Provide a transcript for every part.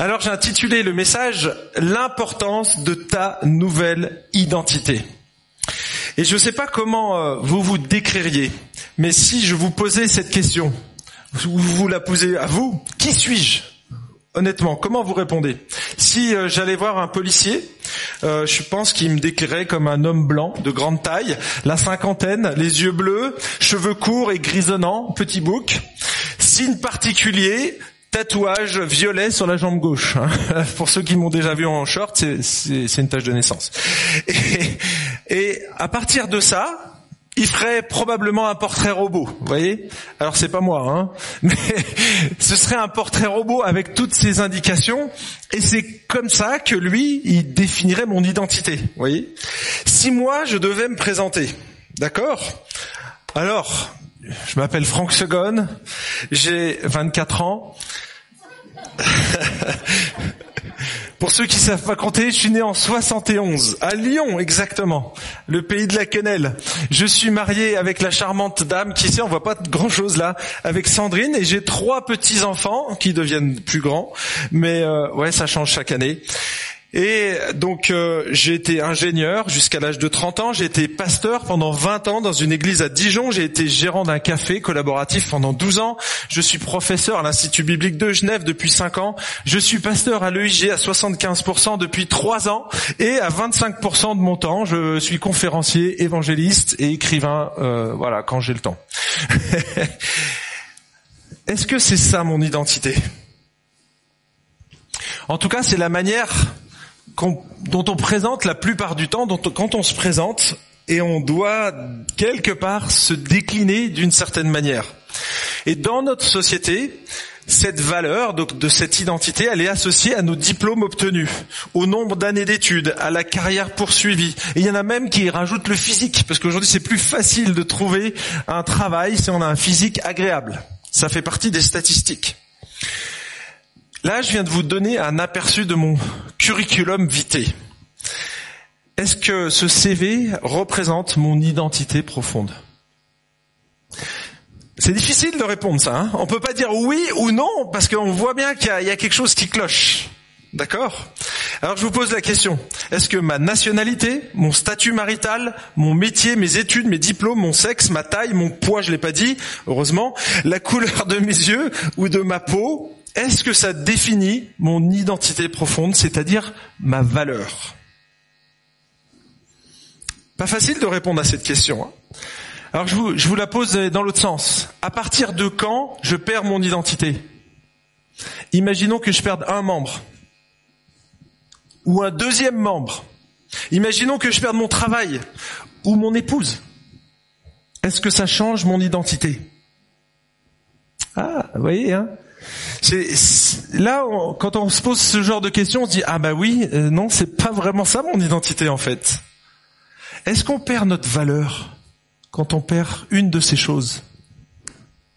Alors j'ai intitulé le message L'importance de ta nouvelle identité. Et je ne sais pas comment euh, vous vous décririez, mais si je vous posais cette question, vous vous la posez à vous, qui suis-je? Honnêtement, comment vous répondez? Si euh, j'allais voir un policier, euh, je pense qu'il me décrirait comme un homme blanc de grande taille, la cinquantaine, les yeux bleus, cheveux courts et grisonnants, petit bouc. Signe particulier, tatouage violet sur la jambe gauche. Hein. Pour ceux qui m'ont déjà vu en short, c'est une tache de naissance. Et, et à partir de ça, il ferait probablement un portrait robot, vous voyez? Alors c'est pas moi, hein, mais ce serait un portrait robot avec toutes ces indications, et c'est comme ça que lui, il définirait mon identité, vous voyez? Si moi, je devais me présenter, d'accord? Alors, je m'appelle Franck Segon, j'ai 24 ans. Pour ceux qui savent pas compter, je suis né en 71, à Lyon exactement, le pays de la quenelle. Je suis marié avec la charmante dame qui sait, on voit pas grand chose là, avec Sandrine, et j'ai trois petits enfants qui deviennent plus grands, mais euh, ouais, ça change chaque année. Et donc euh, j'ai été ingénieur jusqu'à l'âge de 30 ans, j'ai été pasteur pendant 20 ans dans une église à Dijon, j'ai été gérant d'un café collaboratif pendant 12 ans, je suis professeur à l'Institut biblique de Genève depuis 5 ans, je suis pasteur à l'EIG à 75% depuis 3 ans. Et à 25% de mon temps, je suis conférencier, évangéliste et écrivain. Euh, voilà, quand j'ai le temps. Est-ce que c'est ça mon identité? En tout cas, c'est la manière dont on présente la plupart du temps, quand on se présente, et on doit quelque part se décliner d'une certaine manière. Et dans notre société, cette valeur de cette identité, elle est associée à nos diplômes obtenus, au nombre d'années d'études, à la carrière poursuivie. Et il y en a même qui rajoutent le physique, parce qu'aujourd'hui c'est plus facile de trouver un travail si on a un physique agréable. Ça fait partie des statistiques. Là, je viens de vous donner un aperçu de mon curriculum vitae. Est-ce que ce CV représente mon identité profonde? C'est difficile de répondre ça. Hein on peut pas dire oui ou non parce qu'on voit bien qu'il y, y, a quelque chose qui cloche. D'accord? Alors je vous pose la question. Est-ce que ma nationalité, mon statut marital, mon métier, mes études, mes diplômes, mon sexe, ma taille, mon poids, je l'ai pas dit, heureusement, la couleur de mes yeux ou de ma peau, est-ce que ça définit mon identité profonde, c'est-à-dire ma valeur? Pas facile de répondre à cette question. Hein. Alors je vous, je vous la pose dans l'autre sens. À partir de quand je perds mon identité? Imaginons que je perde un membre ou un deuxième membre. Imaginons que je perde mon travail ou mon épouse. Est-ce que ça change mon identité? Ah, vous voyez, hein là quand on se pose ce genre de questions, on se dit ah bah oui, euh, non, c'est pas vraiment ça mon identité en fait. Est-ce qu'on perd notre valeur quand on perd une de ces choses?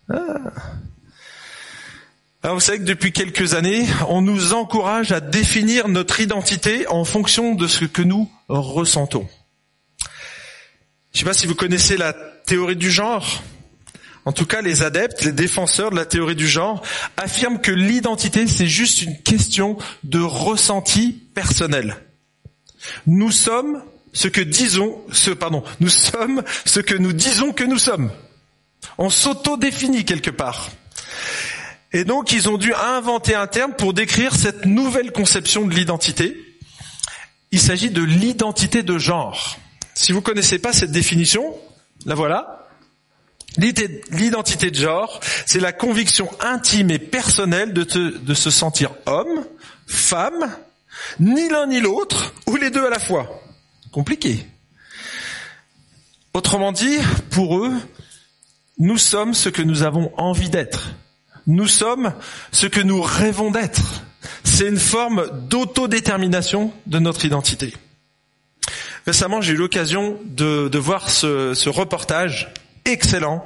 Ah. Alors vous savez que depuis quelques années, on nous encourage à définir notre identité en fonction de ce que nous ressentons. Je ne sais pas si vous connaissez la théorie du genre. En tout cas, les adeptes, les défenseurs de la théorie du genre affirment que l'identité, c'est juste une question de ressenti personnel. Nous sommes ce que disons, ce, pardon, nous sommes ce que nous disons que nous sommes. On s'auto-définit quelque part. Et donc, ils ont dû inventer un terme pour décrire cette nouvelle conception de l'identité. Il s'agit de l'identité de genre. Si vous connaissez pas cette définition, la voilà. L'identité de genre, c'est la conviction intime et personnelle de, se sentir homme, femme, ni l'un ni l'autre, ou les deux à la fois. Compliqué. Autrement dit, pour eux, nous sommes ce que nous avons envie d'être. Nous sommes ce que nous rêvons d'être. C'est une forme d'autodétermination de notre identité. Récemment, j'ai eu l'occasion de, voir ce reportage excellent.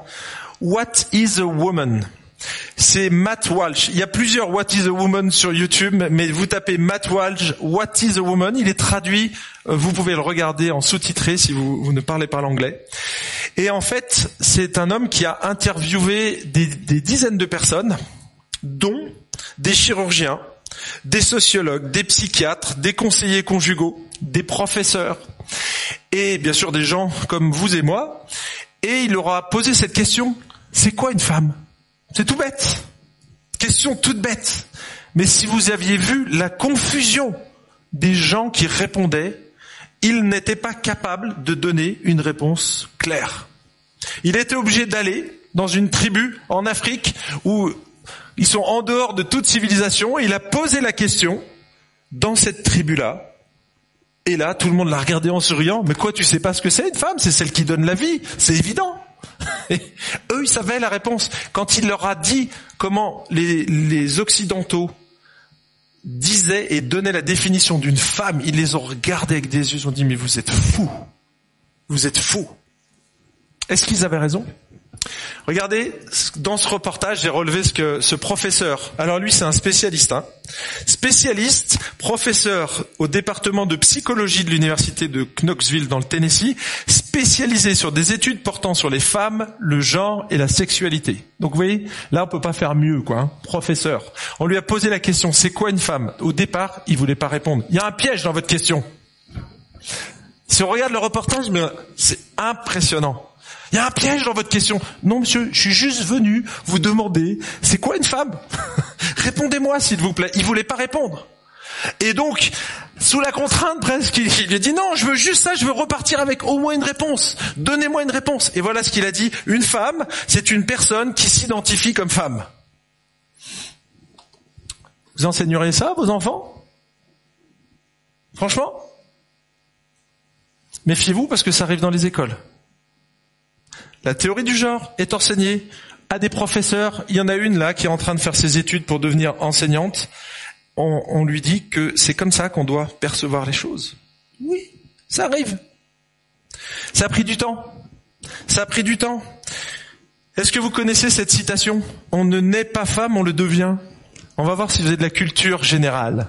What is a woman? C'est Matt Walsh. Il y a plusieurs What is a woman sur YouTube, mais vous tapez Matt Walsh, What is a woman, il est traduit, euh, vous pouvez le regarder en sous-titré si vous, ne parlez pas l'anglais. Et en fait, c'est un homme qui a interviewé des dizaines de personnes, dont des chirurgiens, des sociologues, des psychiatres, des conseillers conjugaux, des professeurs, et bien sûr des gens comme vous et moi, et il leur a posé cette question, c'est quoi une femme? C'est tout bête. Question toute bête. Mais si vous aviez vu la confusion des gens qui répondaient, ils n'étaient pas capables de donner une réponse claire. Il était obligé d'aller dans une tribu en Afrique où ils sont en dehors de toute civilisation et il a posé la question dans cette tribu-là. Et là, tout le monde l'a regardé en souriant. Mais quoi, tu sais pas ce que c'est une femme? C'est celle qui donne la vie. C'est évident. Eux, ils savaient la réponse. Quand il leur a dit comment les, les Occidentaux disaient et donnaient la définition d'une femme, ils les ont regardés avec des yeux, ils ont dit, mais vous êtes fous. Vous êtes fous. Est-ce qu'ils avaient raison? Regardez, dans ce reportage, j'ai relevé ce que ce professeur, alors lui c'est un spécialiste, hein, spécialiste, professeur au département de psychologie de l'université de Knoxville dans le Tennessee, spécialisé sur des études portant sur les femmes, le genre et la sexualité. Donc vous voyez, là on peut pas faire mieux, quoi. Hein, professeur. On lui a posé la question, c'est quoi une femme? Au départ, il voulait pas répondre. Il y a un piège dans votre question. Si on regarde le reportage, c'est impressionnant. Il y a un piège dans votre question. Non, monsieur, je suis juste venu vous demander, c'est quoi une femme Répondez-moi, s'il vous plaît. Il voulait pas répondre. Et donc, sous la contrainte presque, il lui a dit non, je veux juste ça, je veux repartir avec au moins une réponse. Donnez-moi une réponse. Et voilà ce qu'il a dit. Une femme, c'est une personne qui s'identifie comme femme. Vous enseigneriez ça à vos enfants? Franchement? Méfiez-vous parce que ça arrive dans les écoles. La théorie du genre est enseignée à des professeurs. Il y en a une là qui est en train de faire ses études pour devenir enseignante. On, lui dit que c'est comme ça qu'on doit percevoir les choses. Oui, ça arrive. Ça a pris du temps. Ça a pris du temps. Est-ce que vous connaissez cette citation On ne naît pas femme, on le devient. On va voir si vous avez de la culture générale.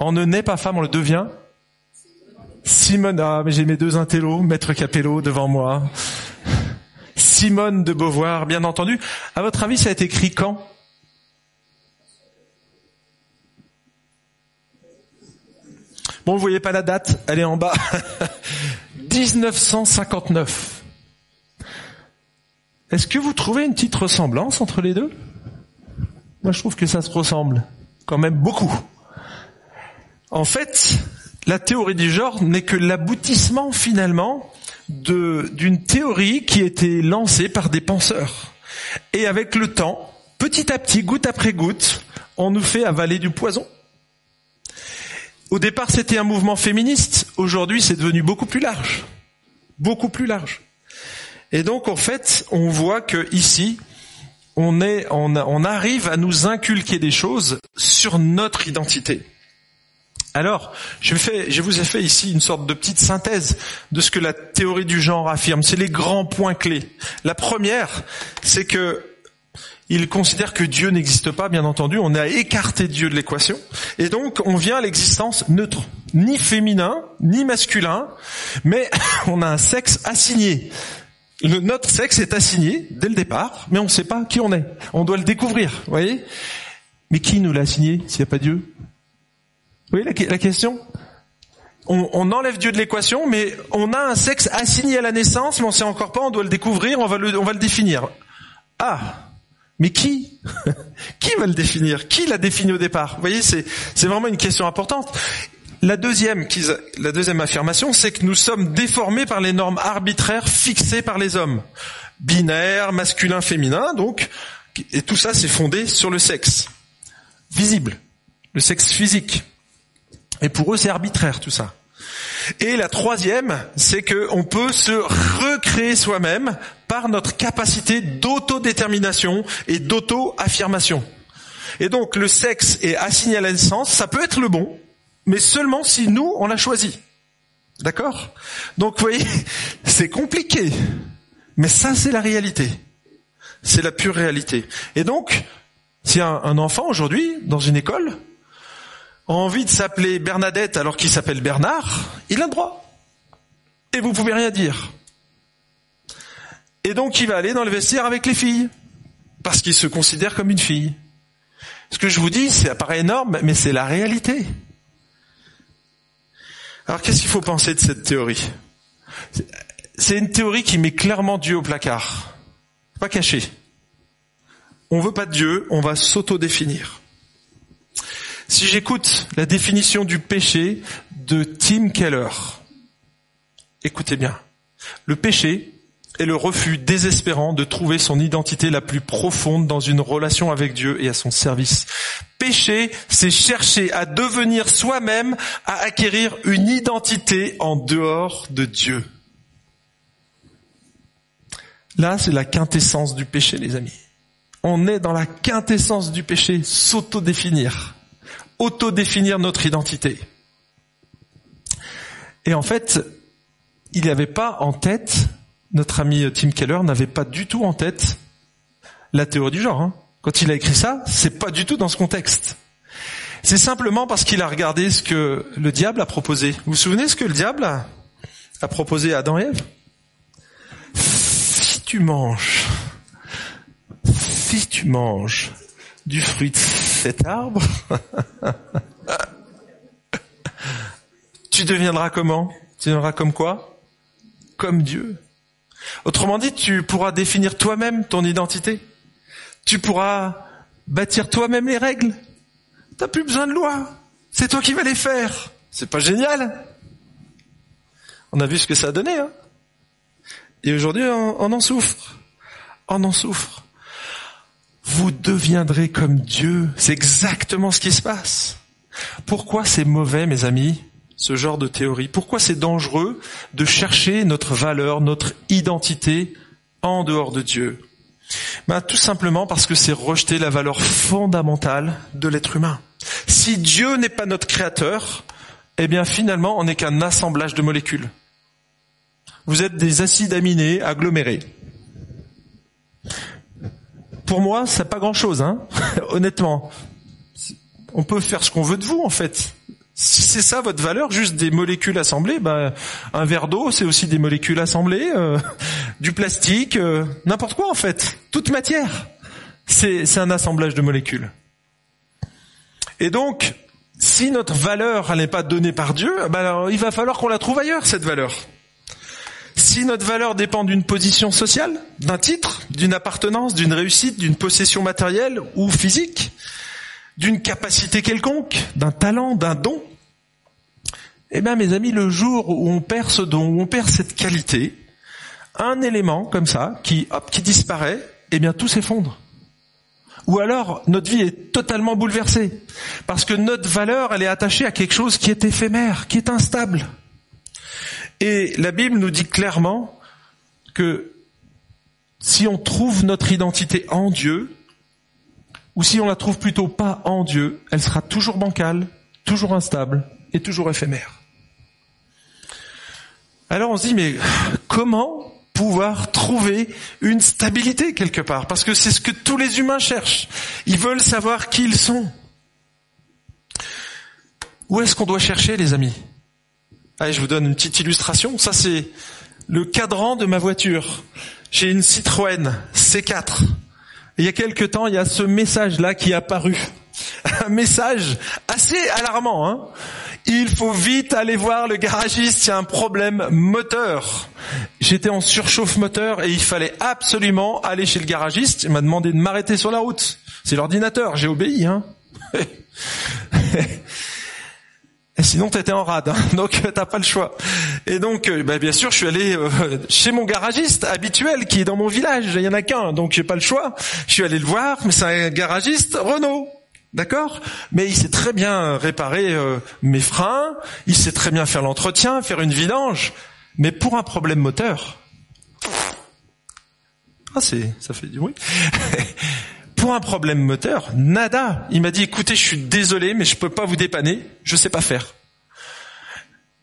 On ne naît pas femme, on le devient. Simone, ah, mais j'ai mes deux intellos, Maître Capello devant moi. Simone de Beauvoir, bien entendu. À votre avis, ça a été écrit quand? Bon, vous voyez pas la date, elle est en bas. 1959. Est-ce que vous trouvez une petite ressemblance entre les deux? Moi, je trouve que ça se ressemble quand même beaucoup. En fait, la théorie du genre n'est que l'aboutissement finalement d'une théorie qui été lancée par des penseurs. Et avec le temps, petit à petit, goutte après goutte, on nous fait avaler du poison. Au départ, c'était un mouvement féministe. Aujourd'hui, c'est devenu beaucoup plus large. Beaucoup plus large. Et donc, en fait, on voit que ici, on est, on arrive à nous inculquer des choses sur notre identité. Alors, je, vous ai fait ici une sorte de petite synthèse de ce que la théorie du genre affirme. C'est les grands points clés. La première, c'est que il considère que Dieu n'existe pas, bien entendu. On a écarté Dieu de l'équation. Et donc, on vient à l'existence neutre. Ni féminin, ni masculin, mais on a un sexe assigné. notre sexe est assigné dès le départ, mais on ne sait pas qui on est. On doit le découvrir, vous voyez? Mais qui nous l'a assigné s'il n'y a pas Dieu? Voyez la, question? On, enlève Dieu de l'équation, mais on a un sexe assigné à la naissance, mais on sait encore pas, on doit le découvrir, on va le, définir. Ah, mais qui? Qui va le définir? Qui l'a défini au départ? Vous voyez, c'est, c'est vraiment une question importante. La deuxième, la deuxième affirmation, c'est que nous sommes déformés par les normes arbitraires fixées par les hommes. Binaire, masculin, féminin, donc, et tout ça c'est fondé sur le sexe. Visible. Le sexe physique. Et pour eux, c'est arbitraire tout ça. Et la troisième, c'est qu'on peut se recréer soi-même par notre capacité d'autodétermination et d'auto-affirmation. Et donc le sexe est assigné à la naissance, ça peut être le bon, mais seulement si nous, on l'a choisi. D'accord? Donc vous voyez, c'est compliqué, mais ça c'est la réalité. C'est la pure réalité. Et donc, si un, enfant aujourd'hui, dans une école, envie de s'appeler Bernadette alors qu'il s'appelle Bernard, il a le droit. Et vous pouvez rien dire. Et donc il va aller dans le vestiaire avec les filles, parce qu'il se considère comme une fille. Ce que je vous dis, ça paraît énorme, mais c'est la réalité. Alors qu'est-ce qu'il faut penser de cette théorie? C'est une théorie qui met clairement Dieu au placard. Pas caché. On veut pas de Dieu, on va s'auto-définir. Si j'écoute la définition du péché de Tim Keller, écoutez bien. Le péché est le refus désespérant de trouver son identité la plus profonde dans une relation avec Dieu et à son service. Péché, c'est chercher à devenir soi-même, à acquérir une identité en dehors de Dieu. Là, c'est la quintessence du péché, les amis. On est dans la quintessence du péché, s'auto-définir auto-définir notre identité. Et en fait, il n'avait pas en tête, notre ami Tim Keller n'avait pas du tout en tête la théorie du genre. Hein. Quand il a écrit ça, c'est pas du tout dans ce contexte. C'est simplement parce qu'il a regardé ce que le diable a proposé. Vous vous souvenez ce que le diable a, proposé à Adam et Ève? Si tu manges, si tu manges du fruit cet arbre, tu deviendras comment? Tu deviendras comme quoi? Comme Dieu. Autrement dit, tu pourras définir toi-même ton identité. Tu pourras bâtir toi-même les règles. T'as plus besoin de loi. C'est toi qui vas les faire. C'est pas génial On a vu ce que ça a donné. Hein Et aujourd'hui, on, on en souffre. On en souffre vous deviendrez comme Dieu. C'est exactement ce qui se passe. Pourquoi c'est mauvais, mes amis, ce genre de théorie? Pourquoi c'est dangereux de chercher notre valeur, notre identité en dehors de Dieu? Ben, Tout simplement parce que c'est rejeter la valeur fondamentale de l'être humain. Si Dieu n'est pas notre créateur, eh bien finalement on n'est qu'un assemblage de molécules. Vous êtes des acides aminés agglomérés pour moi, c'est pas grand-chose, hein honnêtement. On peut faire ce qu'on veut de vous, en fait. Si c'est ça votre valeur, juste des molécules assemblées, ben, un verre d'eau, c'est aussi des molécules assemblées, euh, du plastique, euh, n'importe quoi en fait. Toute matière, c'est un assemblage de molécules. Et donc, si notre valeur n'est pas donnée par Dieu, ben, il va falloir qu'on la trouve ailleurs, cette valeur. Si notre valeur dépend d'une position sociale, d'un titre, d'une appartenance, d'une réussite, d'une possession matérielle ou physique, d'une capacité quelconque, d'un talent, d'un don, eh bien mes amis, le jour où on perd ce don, où on perd cette qualité, un élément comme ça, qui, qui disparaît, eh bien tout s'effondre. Ou alors notre vie est totalement bouleversée. Parce que notre valeur, elle est attachée à quelque chose qui est éphémère, qui est instable. Et la Bible nous dit clairement que si on trouve notre identité en Dieu, ou si on la trouve plutôt pas en Dieu, elle sera toujours bancale, toujours instable et toujours éphémère. Alors on se dit, mais comment pouvoir trouver une stabilité quelque part? Parce que c'est ce que tous les humains cherchent. Ils veulent savoir qui ils sont. Où est-ce qu'on doit chercher, les amis? Allez, je vous donne une petite illustration. Ça, c'est le cadran de ma voiture. J'ai une Citroën C4. il y a quelque temps, il y a ce message-là qui est apparu. Un message assez alarmant. Hein il faut vite aller voir le garagiste, il y a un problème moteur. J'étais en surchauffe moteur et il fallait absolument aller chez le garagiste. Il m'a demandé de m'arrêter sur la route. C'est l'ordinateur, j'ai obéi. Hein Et sinon, t'étais en rade, hein. donc t'as pas le choix. Et donc, euh, bah, bien sûr, je suis allé euh, chez mon garagiste habituel qui est dans mon village. Il y en a qu'un, donc j'ai pas le choix. Je suis allé le voir, mais c'est un garagiste Renault. D'accord? Mais il sait très bien réparer euh, mes freins, il sait très bien faire l'entretien, faire une vidange. Mais pour un problème moteur, ah c'est, ça fait du bruit. pour un problème moteur, nada. Il m'a dit, écoutez, je suis désolé, mais je peux pas vous dépanner, je sais pas faire.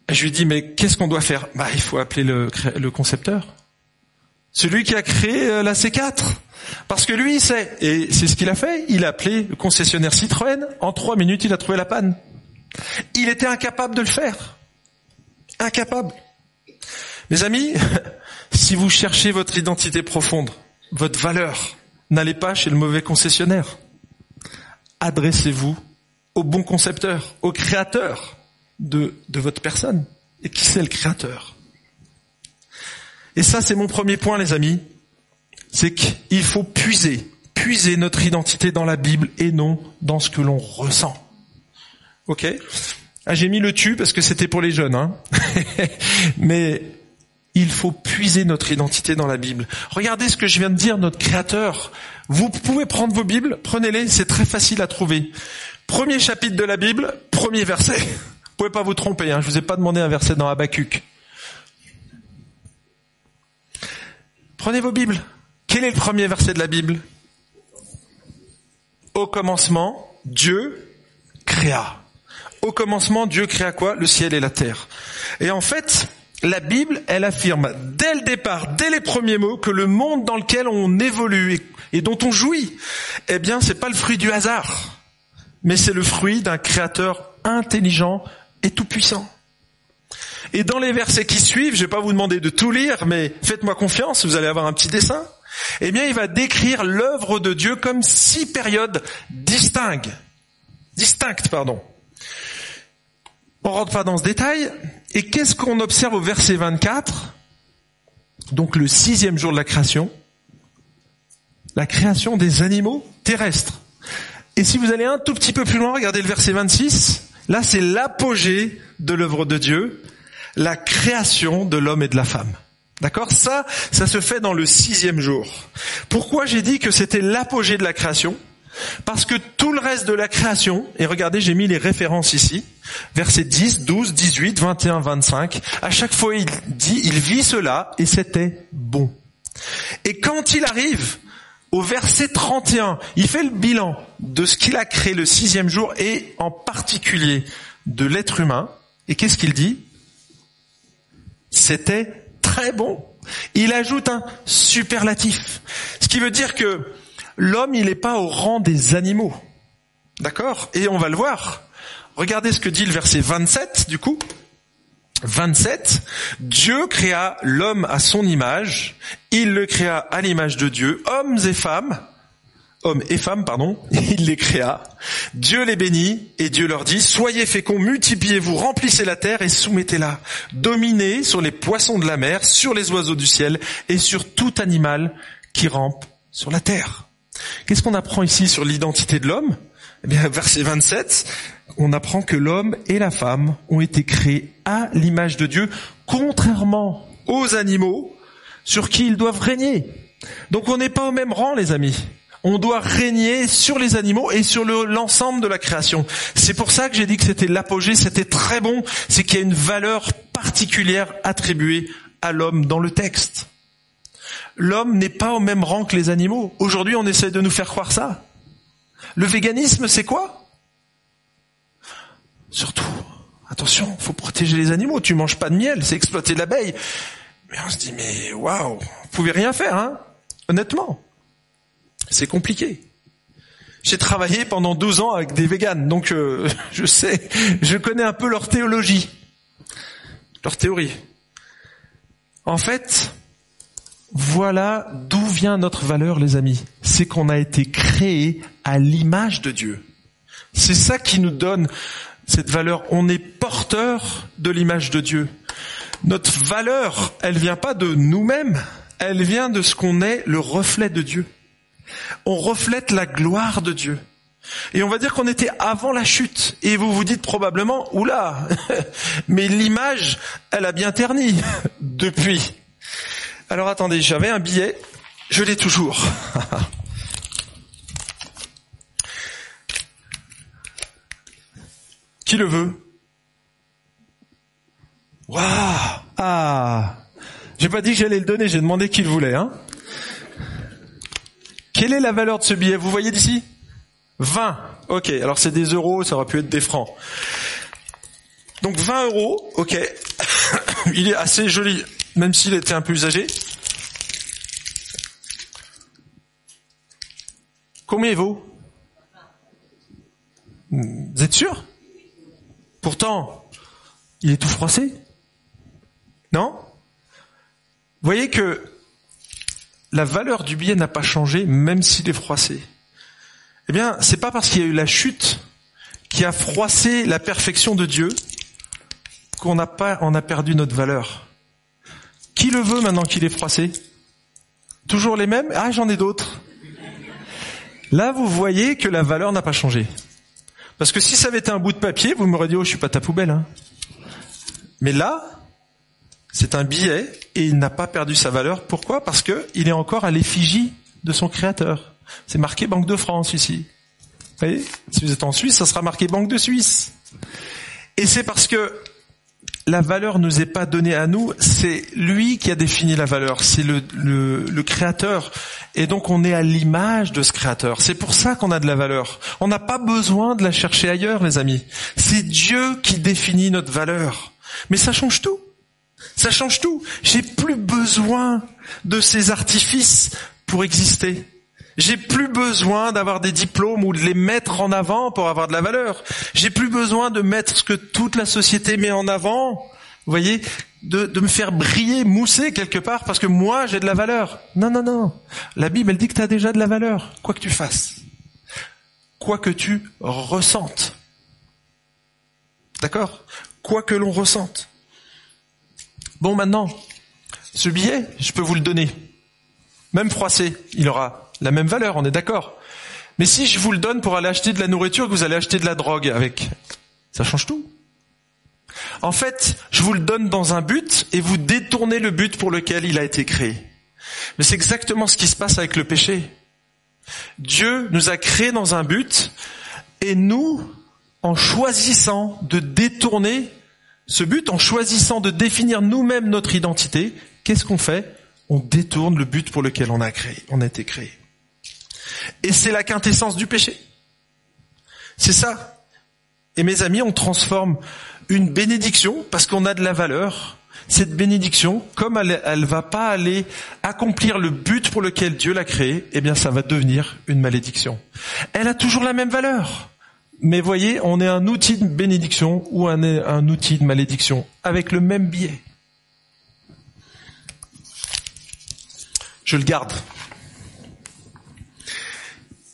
je lui dit, mais qu'est-ce qu'on doit faire? Bah, il faut appeler le, le concepteur. Celui qui a créé euh, la C4. Parce que lui, il sait. Et c'est ce qu'il a fait. Il a appelé le concessionnaire Citroën. En trois minutes, il a trouvé la panne. Il était incapable de le faire. Incapable. Mes amis, si vous cherchez votre identité profonde, votre valeur, n'allez pas chez le mauvais concessionnaire. adressez-vous au bon concepteur, au créateur de, votre personne. Et qui c'est le créateur? Et ça, c'est mon premier point, les amis. C'est qu'il faut puiser, puiser notre identité dans la Bible et non dans ce que l'on ressent. Ok? Ah, J'ai mis le tu parce que c'était pour les jeunes. Hein Mais il faut puiser notre identité dans la Bible. Regardez ce que je viens de dire, notre Créateur. Vous pouvez prendre vos Bibles, prenez-les, c'est très facile à trouver. Premier chapitre de la Bible, premier verset. Vous pouvez pas vous tromper, hein, je vous ai pas demandé un verset dans Habakkuk. Prenez vos Bibles. Quel est le premier verset de la Bible? Au commencement, Dieu créa. Au commencement, Dieu créa quoi? Le ciel et la terre. Et en fait, la Bible, elle affirme dès le départ, dès les premiers mots, que le monde dans lequel on évolue et, dont on jouit, eh bien, c'est pas le fruit du hasard, mais c'est le fruit d'un créateur intelligent et tout puissant. Et dans les versets qui suivent, je vais pas vous demander de tout lire, mais faites-moi confiance, vous allez avoir un petit dessin. Eh bien, il va décrire l'œuvre de Dieu comme six périodes distinctes, distinctes, pardon. On rentre pas dans ce détail. Et qu'est-ce qu'on observe au verset 24 Donc le sixième jour de la création. La création des animaux terrestres. Et si vous allez un tout petit peu plus loin, regardez le verset 26. Là, c'est l'apogée de l'œuvre de Dieu, la création de l'homme et de la femme. D'accord? Ça, ça se fait dans le sixième jour. Pourquoi j'ai dit que c'était l'apogée de la création? Parce que tout le reste de la création, et regardez, j'ai mis les références ici, versets 10, 12, 18, 21, 25, à chaque fois il dit, il vit cela et c'était bon. Et quand il arrive au verset 31, il fait le bilan de ce qu'il a créé le sixième jour et en particulier de l'être humain. Et qu'est-ce qu'il dit? C'était très bon. Il ajoute un superlatif. Ce qui veut dire que l'homme, il n'est pas au rang des animaux. D'accord? Et on va le voir. Regardez ce que dit le verset 27 du coup. 27, Dieu créa l'homme à son image, il le créa à l'image de Dieu, hommes et femmes, hommes et femmes, pardon, il les créa. Dieu les bénit et Dieu leur dit, soyez féconds, multipliez-vous, remplissez la terre et soumettez-la. Dominez sur les poissons de la mer, sur les oiseaux du ciel et sur tout animal qui rampe sur la terre. Qu'est-ce qu'on apprend ici sur l'identité de l'homme? Eh bien, verset 27, on apprend que l'homme et la femme ont été créés à l'image de Dieu, contrairement aux animaux sur qui ils doivent régner. Donc on n'est pas au même rang, les amis. On doit régner sur les animaux et sur l'ensemble de la création. C'est pour ça que j'ai dit que c'était l'apogée, c'était très bon, c'est qu'il y a une valeur particulière attribuée à l'homme dans le texte l'homme n'est pas au même rang que les animaux. Aujourd'hui, on essaie de nous faire croire ça. Le véganisme, c'est quoi? Surtout, attention, faut protéger les animaux. Tu manges pas de miel, c'est exploiter l'abeille. Mais on se dit, mais waouh, vous pouvez rien faire, hein Honnêtement, c'est compliqué. J'ai travaillé pendant 12 ans avec des véganes, donc euh, je sais, je connais un peu leur théologie, leur théorie. En fait, voilà d'où vient notre valeur, les amis. C'est qu'on a été créé à l'image de Dieu. C'est ça qui nous donne cette valeur. On est porteur de l'image de Dieu. Notre valeur, elle vient pas de nous-mêmes, elle vient de ce qu'on est le reflet de Dieu. On reflète la gloire de Dieu. Et on va dire qu'on était avant la chute. Et vous vous dites probablement, oula, mais l'image, elle a bien terni depuis. Alors attendez, j'avais un billet, je l'ai toujours. Qui le veut Waouh Ah J'ai pas dit que j'allais le donner, j'ai demandé qui le voulait. Hein Quelle est la valeur de ce billet Vous voyez d'ici 20. Ok, alors c'est des euros, ça aurait pu être des francs. Donc 20 euros, ok. Il est assez joli même s'il était un peu usagé. Combien vaut Vous êtes sûr? Pourtant, il est tout froissé. Non? Vous voyez que la valeur du billet n'a pas changé même s'il est froissé. Eh bien, c'est pas parce qu'il y a eu la chute qui a froissé la perfection de Dieu qu'on n'a pas, on a perdu notre valeur. Qui le veut maintenant qu'il est froissé? Toujours les mêmes? Ah, j'en ai d'autres. Là, vous voyez que la valeur n'a pas changé. Parce que si ça avait été un bout de papier, vous m'aurez dit, oh, je suis pas ta poubelle. Hein. Mais là, c'est un billet et il n'a pas perdu sa valeur. Pourquoi? Parce que il est encore à l'effigie de son créateur. C'est marqué Banque de France ici. Vous voyez? Si vous êtes en Suisse, ça sera marqué Banque de Suisse. Et c'est parce que la valeur nous est pas donnée à nous, c'est lui qui a défini la valeur, c'est le, créateur. Et donc on est à l'image de ce créateur. C'est pour ça qu'on a de la valeur. On n'a pas besoin de la chercher ailleurs, les amis. C'est Dieu qui définit notre valeur. Mais ça change tout. Ça change tout. J'ai plus besoin de ces artifices pour exister. J'ai plus besoin d'avoir des diplômes ou de les mettre en avant pour avoir de la valeur. J'ai plus besoin de mettre ce que toute la société met en avant. Vous voyez, de, de me faire briller, mousser quelque part parce que moi j'ai de la valeur. Non, non, non. La Bible, elle dit que tu as déjà de la valeur, quoi que tu fasses. Quoi que tu ressentes. D'accord? Quoi que l'on ressente. Bon, maintenant, ce billet, je peux vous le donner. Même froissé, il aura la même valeur, on est d'accord. Mais si je vous le donne pour aller acheter de la nourriture, que vous allez acheter de la drogue avec, ça change tout. En fait, je vous le donne dans un but et vous détournez le but pour lequel il a été créé. Mais c'est exactement ce qui se passe avec le péché. Dieu nous a créés dans un but et nous, en choisissant de détourner ce but, en choisissant de définir nous-mêmes notre identité, qu'est-ce qu'on fait? On détourne le but pour lequel on a on a été créé. Et c'est la quintessence du péché. C'est ça. Et mes amis, on transforme une bénédiction parce qu'on a de la valeur. Cette bénédiction, comme elle, elle va pas aller accomplir le but pour lequel Dieu l'a créée, eh bien, ça va devenir une malédiction. Elle a toujours la même valeur. Mais voyez, on est un outil de bénédiction ou un, un outil de malédiction avec le même biais. Je le garde.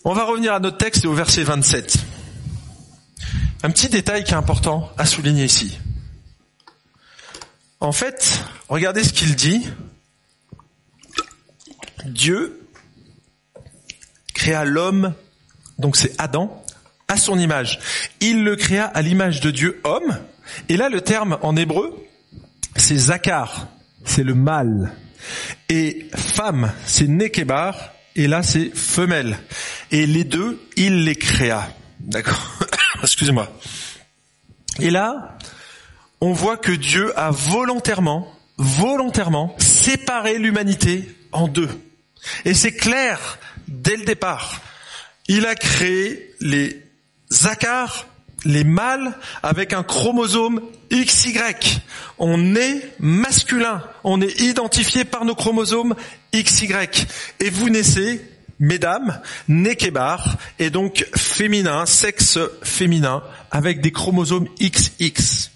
On va revenir à notre texte et au verset 27. Un petit détail qui est important à souligner ici. En fait, regardez ce qu'il dit. Dieu créa l'homme, donc c'est Adam, à son image. Il le créa à l'image de Dieu homme. Et là, le terme en hébreu, c'est zakar, c'est le mâle. Et femme, c'est nekebar, et là c'est femelle. Et les deux, il les créa. D'accord Excusez-moi. Et là, on voit que Dieu a volontairement, volontairement séparé l'humanité en deux. Et c'est clair dès le départ. Il a créé les Zakar, les mâles, avec un chromosome XY. On est masculin. On est identifié par nos chromosomes XY. Et vous naissez, mesdames, Nekebar, et donc féminin, sexe féminin, avec des chromosomes XX.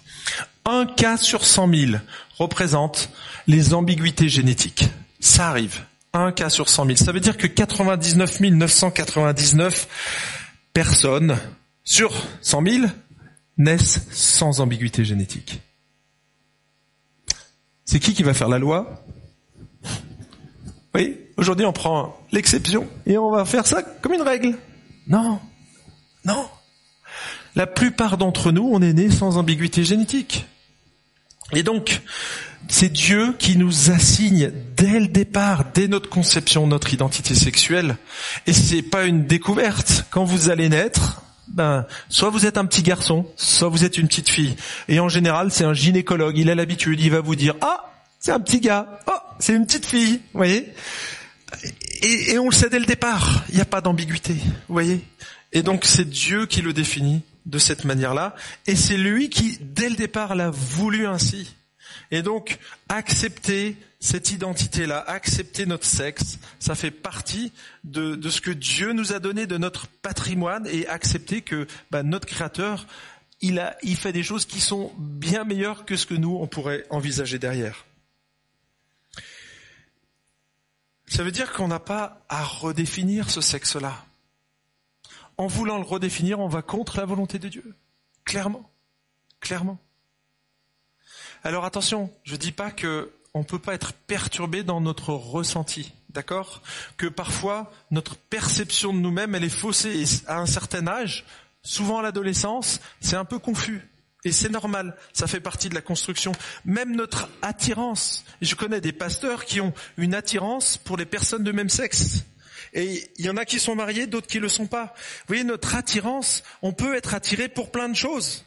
Un cas sur cent mille représente les ambiguïtés génétiques. Ça arrive. Un cas sur cent mille. Ça veut dire que 99 999 personnes sur cent mille naissent sans ambiguïté génétique. C'est qui qui va faire la loi? Oui, aujourd'hui on prend l'exception et on va faire ça comme une règle. Non, non. La plupart d'entre nous, on est nés sans ambiguïté génétique. Et donc, c'est Dieu qui nous assigne dès le départ, dès notre conception, notre identité sexuelle. Et c'est pas une découverte. Quand vous allez naître, ben, soit vous êtes un petit garçon, soit vous êtes une petite fille. Et en général, c'est un gynécologue. Il a l'habitude, il va vous dire, ah, c'est un petit gars, oh, c'est une petite fille, vous voyez. Et, on le sait dès le départ. Il n'y a pas d'ambiguïté, vous voyez. Et donc c'est Dieu qui le définit de cette manière-là, et c'est lui qui, dès le départ, l'a voulu ainsi. Et donc, accepter cette identité-là, accepter notre sexe, ça fait partie de, ce que Dieu nous a donné de notre patrimoine et accepter que bah, notre Créateur, il, il fait des choses qui sont bien meilleures que ce que nous, on pourrait envisager derrière. Ça veut dire qu'on n'a pas à redéfinir ce sexe-là. en voulant le redéfinir, on va contre la volonté de Dieu. Clairement. Clairement. Alors attention, je dis pas que on peut pas être perturbé dans notre ressenti, d'accord? Que parfois notre perception de nous-mêmes elle est faussée et à un certain âge, souvent à l'adolescence, c'est un peu confus. Et c'est normal, ça fait partie de la construction. Même notre attirance. Je connais des pasteurs qui ont une attirance pour les personnes de même sexe. Et il y en a qui sont mariés, d'autres qui le sont pas. Vous voyez, notre attirance, on peut être attiré pour plein de choses.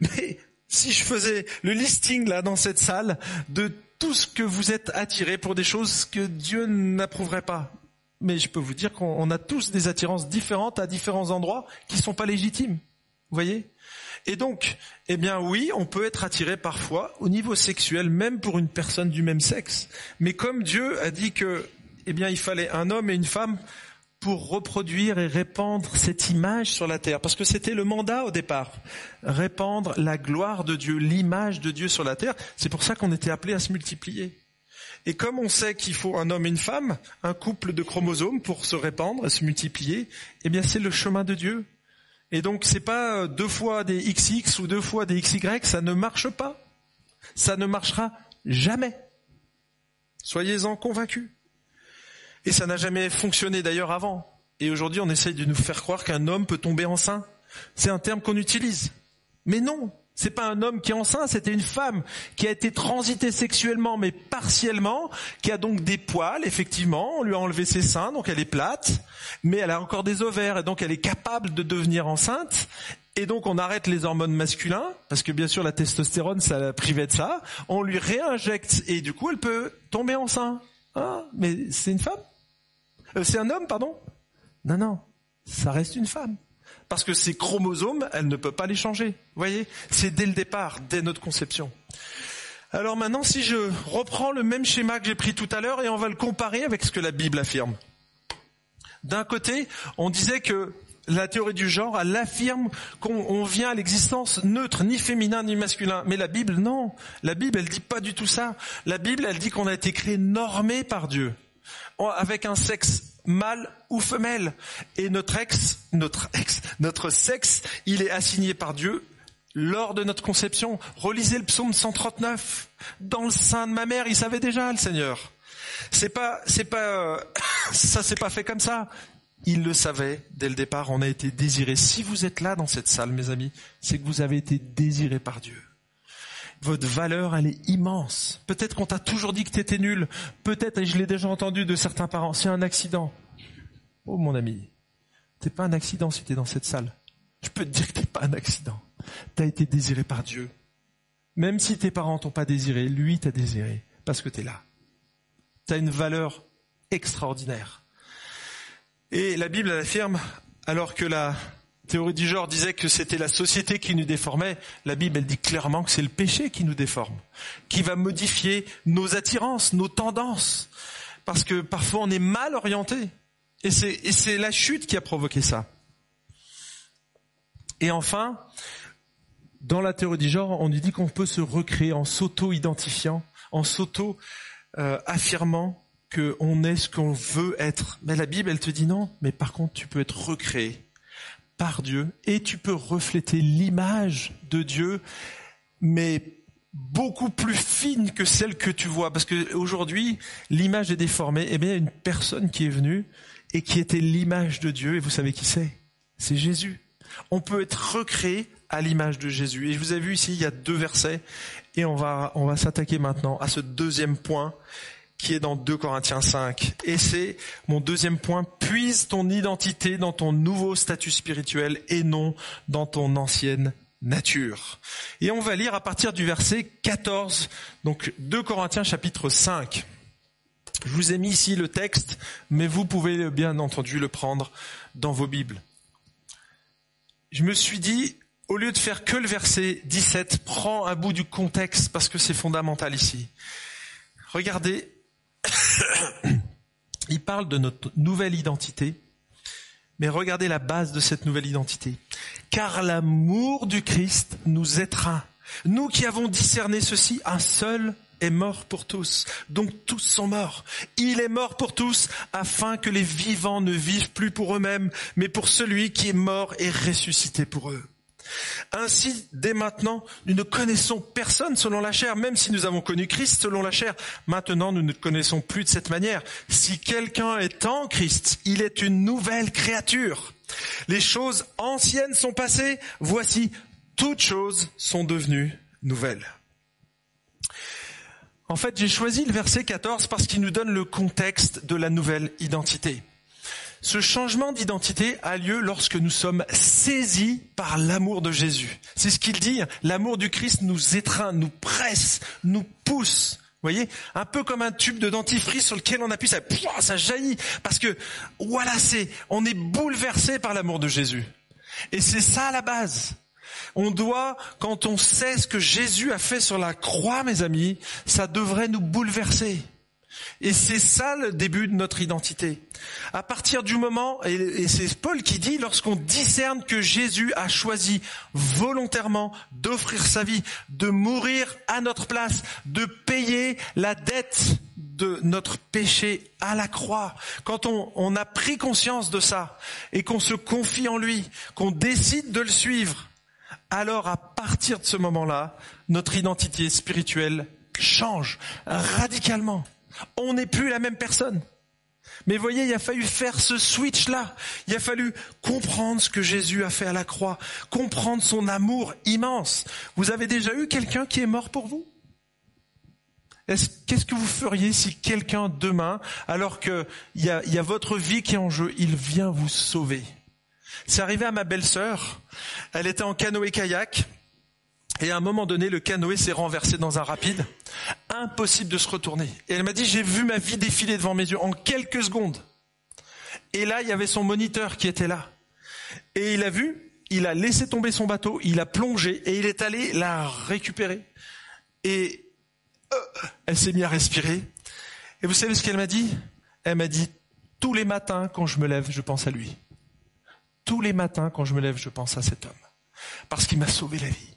Mais si je faisais le listing là dans cette salle de tout ce que vous êtes attiré pour des choses que Dieu n'approuverait pas, mais je peux vous dire qu'on a tous des attirances différentes à différents endroits qui sont pas légitimes. Vous voyez? Et donc, eh bien oui, on peut être attiré parfois au niveau sexuel, même pour une personne du même sexe. Mais comme Dieu a dit que, eh bien, il fallait un homme et une femme pour reproduire et répandre cette image sur la terre, parce que c'était le mandat au départ, répandre la gloire de Dieu, l'image de Dieu sur la terre. C'est pour ça qu'on était appelé à se multiplier. Et comme on sait qu'il faut un homme et une femme, un couple de chromosomes pour se répandre et se multiplier, eh bien c'est le chemin de Dieu. Et donc c'est pas deux fois des XX ou deux fois des XY, ça ne marche pas. Ça ne marchera jamais. Soyez-en convaincus. Et ça n'a jamais fonctionné d'ailleurs avant. Et aujourd'hui, on essaye de nous faire croire qu'un homme peut tomber enceint. C'est un terme qu'on utilise. Mais non, c'est pas un homme qui est enceint, c'était une femme qui a été transitée sexuellement, mais partiellement, qui a donc des poils, effectivement, on lui a enlevé ses seins, donc elle est plate, mais elle a encore des ovaires, et donc elle est capable de devenir enceinte, et donc on arrête les hormones masculins, parce que bien sûr la testostérone, ça la privait de ça, on lui réinjecte, et du coup elle peut tomber enceinte. Ah, mais c'est une femme c'est un homme, pardon? Non, non, ça reste une femme. Parce que ces chromosomes, elle ne peut pas les changer. Vous voyez? C'est dès le départ, dès notre conception. Alors maintenant, si je reprends le même schéma que j'ai pris tout à l'heure et on va le comparer avec ce que la Bible affirme. D'un côté, on disait que la théorie du genre, elle affirme qu'on vient à l'existence neutre, ni féminin ni masculin. Mais la Bible, non. La Bible, elle dit pas du tout ça. La Bible, elle dit qu'on a été créé normé par Dieu avec un sexe mâle ou femelle. Et notre ex, notre ex, notre sexe, il est assigné par Dieu lors de notre conception. Relisez le psaume 139. Dans le sein de ma mère, il savait déjà le Seigneur. C'est pas, c'est pas, euh, ça s'est pas fait comme ça. Il le savait dès le départ. On a été désiré. Si vous êtes là dans cette salle, mes amis, c'est que vous avez été désiré par Dieu votre valeur, elle est immense. Peut-être qu'on t'a toujours dit que tu étais nul. Peut-être, et je l'ai déjà entendu de certains parents, c'est un accident. Oh mon ami, t'es pas un accident si t'es dans cette salle. Je peux te dire que t'es pas un accident. T'as été désiré par Dieu. Même si tes parents t'ont pas désiré, lui t'a désiré parce que t'es là. T'as une valeur extraordinaire. Et la Bible elle affirme, alors que la théorie du genre disait que c'était la société qui nous déformait, la Bible elle dit clairement que c'est le péché qui nous déforme, qui va modifier nos attirances, nos tendances, parce que parfois on est mal orienté, et c'est, la chute qui a provoqué ça. Et enfin, dans la théorie du genre, on nous dit qu'on peut se recréer en s'auto-identifiant, en s'auto-affirmant qu'on est ce qu'on veut être. Mais la Bible, elle te dit non, mais par contre, tu peux être recréé par Dieu et tu peux refléter l'image de Dieu, mais beaucoup plus fine que celle que tu vois. Parce que aujourd'hui, l'image est déformée. Eh bien, une personne qui est venue et qui était l'image de Dieu, et vous savez qui c'est? C'est Jésus. On peut être recréé à l'image de Jésus. Et je vous ai vu ici, il y a deux versets, et on va s'attaquer maintenant à ce deuxième point qui est dans 2 Corinthiens 5. Et c'est mon deuxième point, puise ton identité dans ton nouveau statut spirituel et non dans ton ancienne nature. Et on va lire à partir du verset 14, donc 2 Corinthiens chapitre 5. Je vous ai mis ici le texte, mais vous pouvez bien entendu le prendre dans vos Bibles. Je me suis dit, au lieu de faire que le verset 17, prends un bout du contexte parce que c'est fondamental ici. Regardez il parle de notre nouvelle identité, mais regardez la base de cette nouvelle identité. Car l'amour du Christ nous étreint. Nous qui avons discerné ceci, un seul est mort pour tous, donc tous sont morts. Il est mort pour tous, afin que les vivants ne vivent plus pour eux-mêmes, mais pour celui qui est mort et ressuscité pour eux. Ainsi, dès maintenant, nous ne connaissons personne selon la chair, même si nous avons connu Christ selon la chair. Maintenant, nous ne connaissons plus de cette manière. Si quelqu'un est en Christ, il est une nouvelle créature. Les choses anciennes sont passées, voici, toutes choses sont devenues nouvelles. En fait, j'ai choisi le verset 14 parce qu'il nous donne le contexte de la nouvelle identité. Ce changement d'identité a lieu lorsque nous sommes saisis par l'amour de Jésus. C'est ce qu'il dit. Hein. L'amour du Christ nous étreint, nous presse, nous pousse. Vous voyez, un peu comme un tube de dentifrice sur lequel on appuie, ça, ça jaillit parce que voilà, c'est, on est bouleversé par l'amour de Jésus. Et c'est ça la base. On doit, quand on sait ce que Jésus a fait sur la croix, mes amis, ça devrait nous bouleverser. Et c'est ça le début de notre identité. À partir du moment, et c'est Paul qui dit, lorsqu'on discerne que Jésus a choisi volontairement d'offrir sa vie, de mourir à notre place, de payer la dette de notre péché à la croix, quand on, a pris conscience de ça et qu'on se confie en lui, qu'on décide de le suivre, alors à partir de ce moment-là, notre identité spirituelle change radicalement. On n'est plus la même personne. Mais voyez, il a fallu faire ce switch-là. Il a fallu comprendre ce que Jésus a fait à la croix, comprendre son amour immense. Vous avez déjà eu quelqu'un qui est mort pour vous? Qu'est-ce que vous feriez si quelqu'un demain, alors qu'il y a, votre vie qui est en jeu, il vient vous sauver? C'est arrivé à ma belle-sœur. Elle était en canoë-kayak. Et à un moment donné, le canoë s'est renversé dans un rapide. Impossible de se retourner. Et elle m'a dit, j'ai vu ma vie défiler devant mes yeux en quelques secondes. Et là, il y avait son moniteur qui était là. Et il a vu, il a laissé tomber son bateau, il a plongé et il est allé la récupérer. Et euh, elle s'est mise à respirer. Et vous savez ce qu'elle m'a dit? Elle m'a dit, tous les matins quand je me lève, je pense à lui. Tous les matins quand je me lève, je pense à cet homme. Parce qu'il m'a sauvé la vie.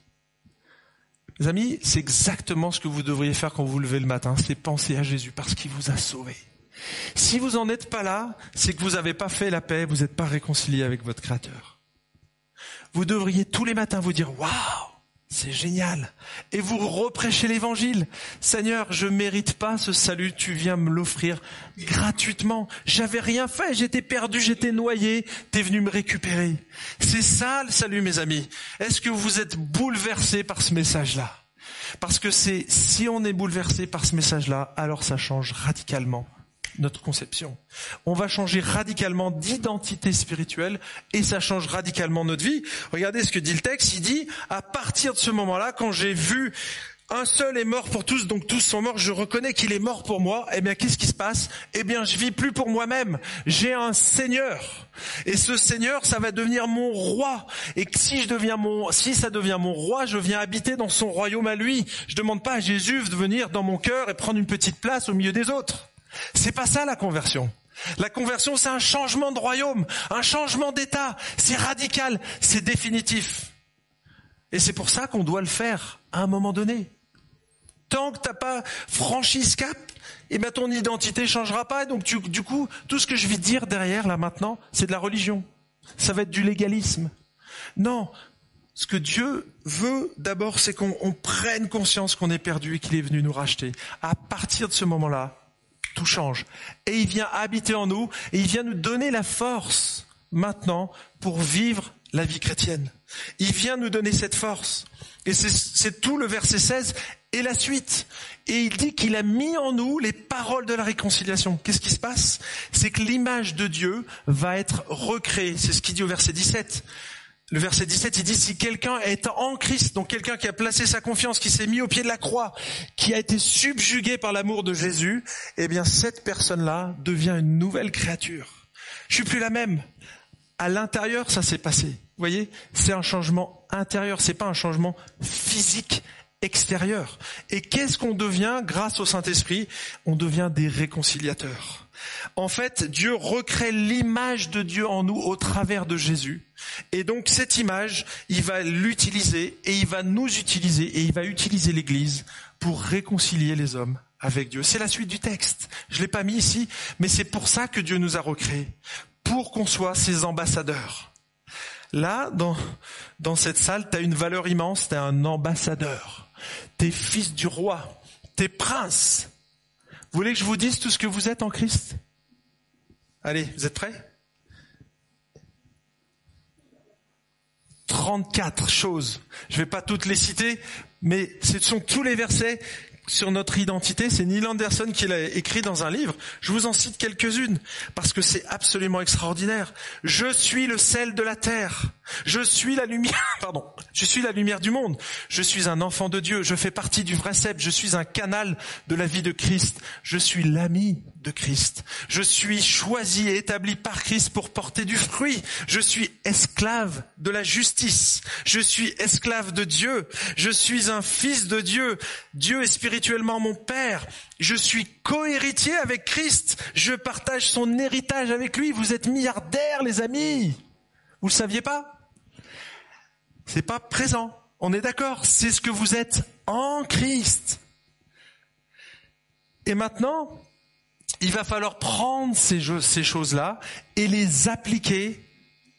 Les amis, c'est exactement ce que vous devriez faire quand vous vous levez le matin, c'est penser à Jésus parce qu'il vous a sauvé. Si vous n'en êtes pas là, c'est que vous n'avez pas fait la paix, vous n'êtes pas réconcilié avec votre Créateur. Vous devriez tous les matins vous dire, waouh, c'est génial. Et vous reprêchez l'évangile. Seigneur, je mérite pas ce salut, tu viens me l'offrir gratuitement. J'avais rien fait, j'étais perdu, j'étais noyé, t'es venu me récupérer. C'est ça le salut, mes amis. Est-ce que vous êtes bouleversés par ce message-là? Parce que c'est, si on est bouleversé par ce message-là, alors ça change radicalement notre conception. On va changer radicalement d'identité spirituelle et ça change radicalement notre vie. Regardez ce que dit le texte, il dit, à partir de ce moment-là, quand j'ai vu un seul est mort pour tous, donc tous sont morts, je reconnais qu'il est mort pour moi, eh bien qu'est-ce qui se passe? Eh bien je vis plus pour moi-même, j'ai un Seigneur. Et ce Seigneur, ça va devenir mon roi. Et si je deviens mon, si ça devient mon roi, je viens habiter dans son royaume à lui. Je demande pas à Jésus de venir dans mon cœur et prendre une petite place au milieu des autres. C'est pas ça la conversion. La conversion, c'est un changement de royaume, un changement d'état. C'est radical, c'est définitif. Et c'est pour ça qu'on doit le faire à un moment donné. Tant que t'as pas franchi ce cap, eh ben ton identité changera pas. Donc du coup, tout ce que je vais dire derrière là maintenant, c'est de la religion. Ça va être du légalisme. Non, ce que Dieu veut d'abord, c'est qu'on prenne conscience qu'on est perdu et qu'il est venu nous racheter. À partir de ce moment-là, tout change. Et il vient habiter en nous et il vient nous donner la force maintenant pour vivre la vie chrétienne. Il vient nous donner cette force. Et c'est tout le verset 16 et la suite. Et il dit qu'il a mis en nous les paroles de la réconciliation. Qu'est-ce qui se passe? C'est que l'image de Dieu va être recréée. C'est ce qu'il dit au verset 17. Le verset 17, il dit, si quelqu'un est en Christ, donc quelqu'un qui a placé sa confiance, qui s'est mis au pied de la croix, qui a été subjugué par l'amour de Jésus, eh bien, cette personne-là devient une nouvelle créature. Je suis plus la même. À l'intérieur, ça s'est passé. Vous voyez? C'est un changement intérieur. C'est pas un changement physique extérieur. Et qu'est-ce qu'on devient? Grâce au Saint-Esprit? On devient des réconciliateurs. En fait, Dieu recrée l'image de Dieu en nous au travers de Jésus. Et donc cette image, il va l'utiliser et il va nous utiliser et il va utiliser l'Église pour réconcilier les hommes avec Dieu. C'est la suite du texte. Je l'ai pas mis ici, mais c'est pour ça que Dieu nous a recréés, pour qu'on soit ses ambassadeurs. Là, dans, dans cette salle, tu as une valeur immense, tu es un ambassadeur. T'es fils du roi, t'es prince. Vous voulez que je vous dise tout ce que vous êtes en Christ? Allez, vous êtes prêts? 34 choses. Je ne vais pas toutes les citer, mais ce sont tous les versets sur notre identité, c'est Neil Anderson qui l'a écrit dans un livre. Je vous en cite quelques-unes parce que c'est absolument extraordinaire. Je suis le sel de la terre. Je suis la lumière, pardon. Je suis la lumière du monde. Je suis un enfant de Dieu. Je fais partie du vrai cep. Je suis un canal de la vie de Christ. Je suis l'ami Christ. Je suis choisi et établi par Christ pour porter du fruit. Je suis esclave de la justice. Je suis esclave de Dieu. Je suis un fils de Dieu. Dieu est spirituellement mon père. Je suis co-héritier avec Christ. Je partage son héritage avec lui. Vous êtes milliardaires, les amis. Vous le saviez pas? C'est pas présent. On est d'accord? C'est ce que vous êtes en Christ. Et maintenant, il va falloir prendre ces, choses-là et les appliquer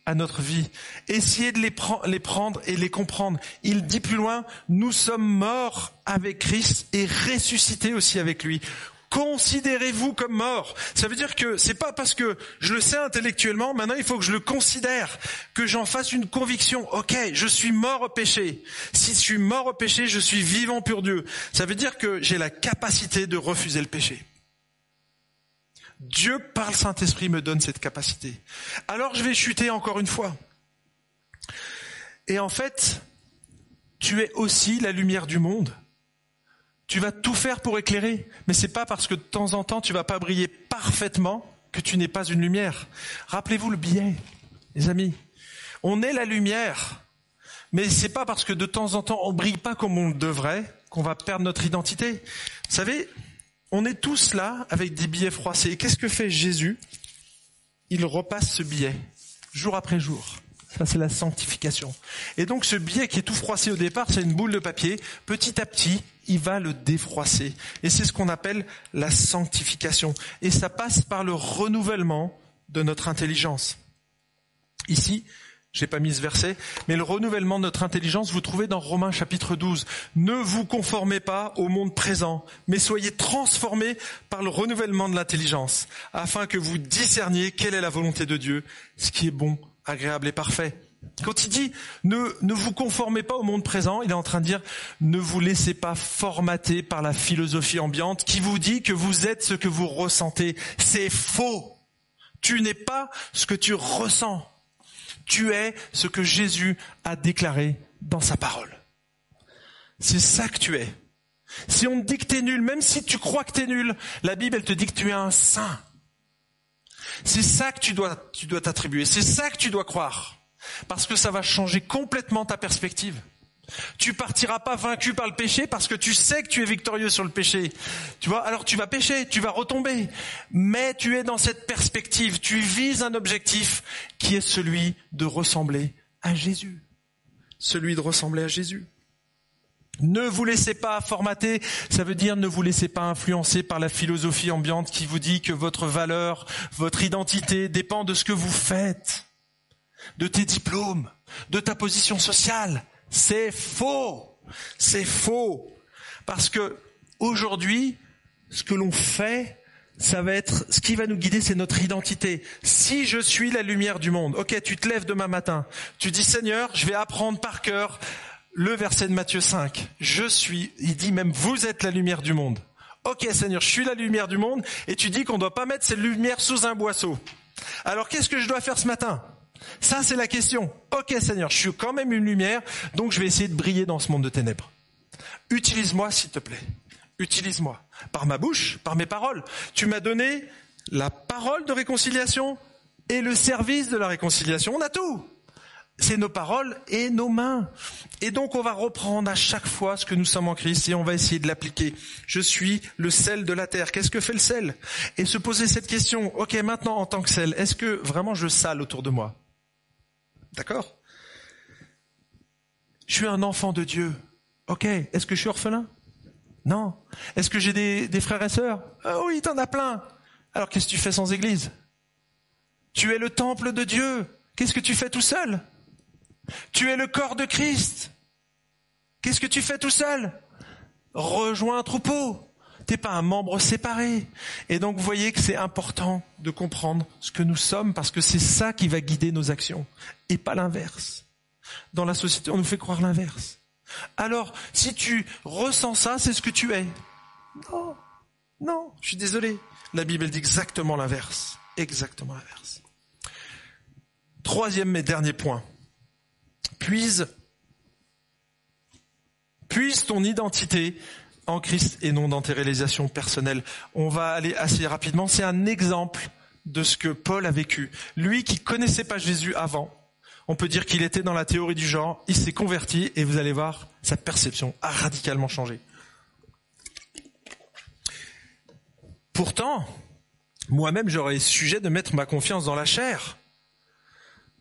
à notre vie. Essayer de les, les prendre et les comprendre. Il dit plus loin, nous sommes morts avec Christ et ressuscités aussi avec lui. Considérez-vous comme mort. Ça veut dire que c'est pas parce que je le sais intellectuellement, maintenant il faut que je le considère, que j'en fasse une conviction. Ok, je suis mort au péché. Si je suis mort au péché, je suis vivant pour Dieu. Ça veut dire que j'ai la capacité de refuser le péché. Dieu par le Saint-Esprit me donne cette capacité. Alors je vais chuter encore une fois. Et en fait, tu es aussi la lumière du monde. Tu vas tout faire pour éclairer, mais c'est pas parce que de temps en temps tu vas pas briller parfaitement que tu n'es pas une lumière. Rappelez-vous le billet, les amis. On est la lumière, mais c'est pas parce que de temps en temps on brille pas comme on le devrait qu'on va perdre notre identité. Vous savez, on est tous là avec des billets froissés. Qu'est-ce que fait Jésus? Il repasse ce billet, jour après jour. Ça, c'est la sanctification. Et donc, ce billet qui est tout froissé au départ, c'est une boule de papier. Petit à petit, il va le défroisser. Et c'est ce qu'on appelle la sanctification. Et ça passe par le renouvellement de notre intelligence. Ici, j'ai pas mis ce verset, mais le renouvellement de notre intelligence, vous trouvez dans Romains chapitre 12. Ne vous conformez pas au monde présent, mais soyez transformés par le renouvellement de l'intelligence, afin que vous discerniez quelle est la volonté de Dieu, ce qui est bon, agréable et parfait. Quand il dit ne, ne vous conformez pas au monde présent, il est en train de dire ne vous laissez pas formater par la philosophie ambiante qui vous dit que vous êtes ce que vous ressentez. C'est faux. Tu n'es pas ce que tu ressens. Tu es ce que Jésus a déclaré dans sa parole. C'est ça que tu es. Si on te dit que tu es nul, même si tu crois que tu es nul, la Bible, elle te dit que tu es un saint. C'est ça que tu dois, tu dois t'attribuer. C'est ça que tu dois croire. Parce que ça va changer complètement ta perspective. Tu partiras pas vaincu par le péché parce que tu sais que tu es victorieux sur le péché. Tu vois, alors tu vas pécher, tu vas retomber. Mais tu es dans cette perspective, tu vises un objectif qui est celui de ressembler à Jésus. Celui de ressembler à Jésus. Ne vous laissez pas formater, ça veut dire ne vous laissez pas influencer par la philosophie ambiante qui vous dit que votre valeur, votre identité dépend de ce que vous faites, de tes diplômes, de ta position sociale. C'est faux. C'est faux. Parce que aujourd'hui, ce que l'on fait, ça va être, ce qui va nous guider, c'est notre identité. Si je suis la lumière du monde, ok, tu te lèves demain matin, tu dis Seigneur, je vais apprendre par cœur le verset de Matthieu 5. Je suis, il dit même, vous êtes la lumière du monde. Ok Seigneur, je suis la lumière du monde, et tu dis qu'on ne doit pas mettre cette lumière sous un boisseau. Alors qu'est-ce que je dois faire ce matin? Ça c'est la question. Ok Seigneur, je suis quand même une lumière, donc je vais essayer de briller dans ce monde de ténèbres. Utilise-moi s'il te plaît. Utilise-moi. Par ma bouche, par mes paroles. Tu m'as donné la parole de réconciliation et le service de la réconciliation. On a tout. c'est nos paroles et nos mains. Et donc on va reprendre à chaque fois ce que nous sommes en Christ et on va essayer de l'appliquer. Je suis le sel de la terre. Qu'est-ce que fait le sel? Et se poser cette question, ok maintenant en tant que sel, est-ce que vraiment je sale autour de moi? D'accord Je suis un enfant de Dieu. Ok, est-ce que je suis orphelin? Non. Est-ce que j'ai des, frères et sœurs? Ah oui, t'en as plein. Alors qu'est-ce que tu fais sans église? Tu es le temple de Dieu. Qu'est-ce que tu fais tout seul? Tu es le corps de Christ. Qu'est-ce que tu fais tout seul? Rejoins un troupeau. T'es pas un membre séparé. Et donc vous voyez que c'est important de comprendre ce que nous sommes parce que c'est ça qui va guider nos actions et pas l'inverse. Dans la société, on nous fait croire l'inverse. Alors, si tu ressens ça, c'est ce que tu es. Non, non, je suis désolé. La Bible dit exactement l'inverse. Exactement l'inverse. Troisième et dernier point puise, puise ton identité en Christ et non réalisations personnelles. On va aller assez rapidement. C'est un exemple de ce que Paul a vécu. Lui qui connaissait pas Jésus avant, on peut dire qu'il était dans la théorie du genre, il s'est converti et vous allez voir, sa perception a radicalement changé. Pourtant, moi-même j'aurais sujet de mettre ma confiance dans la chair.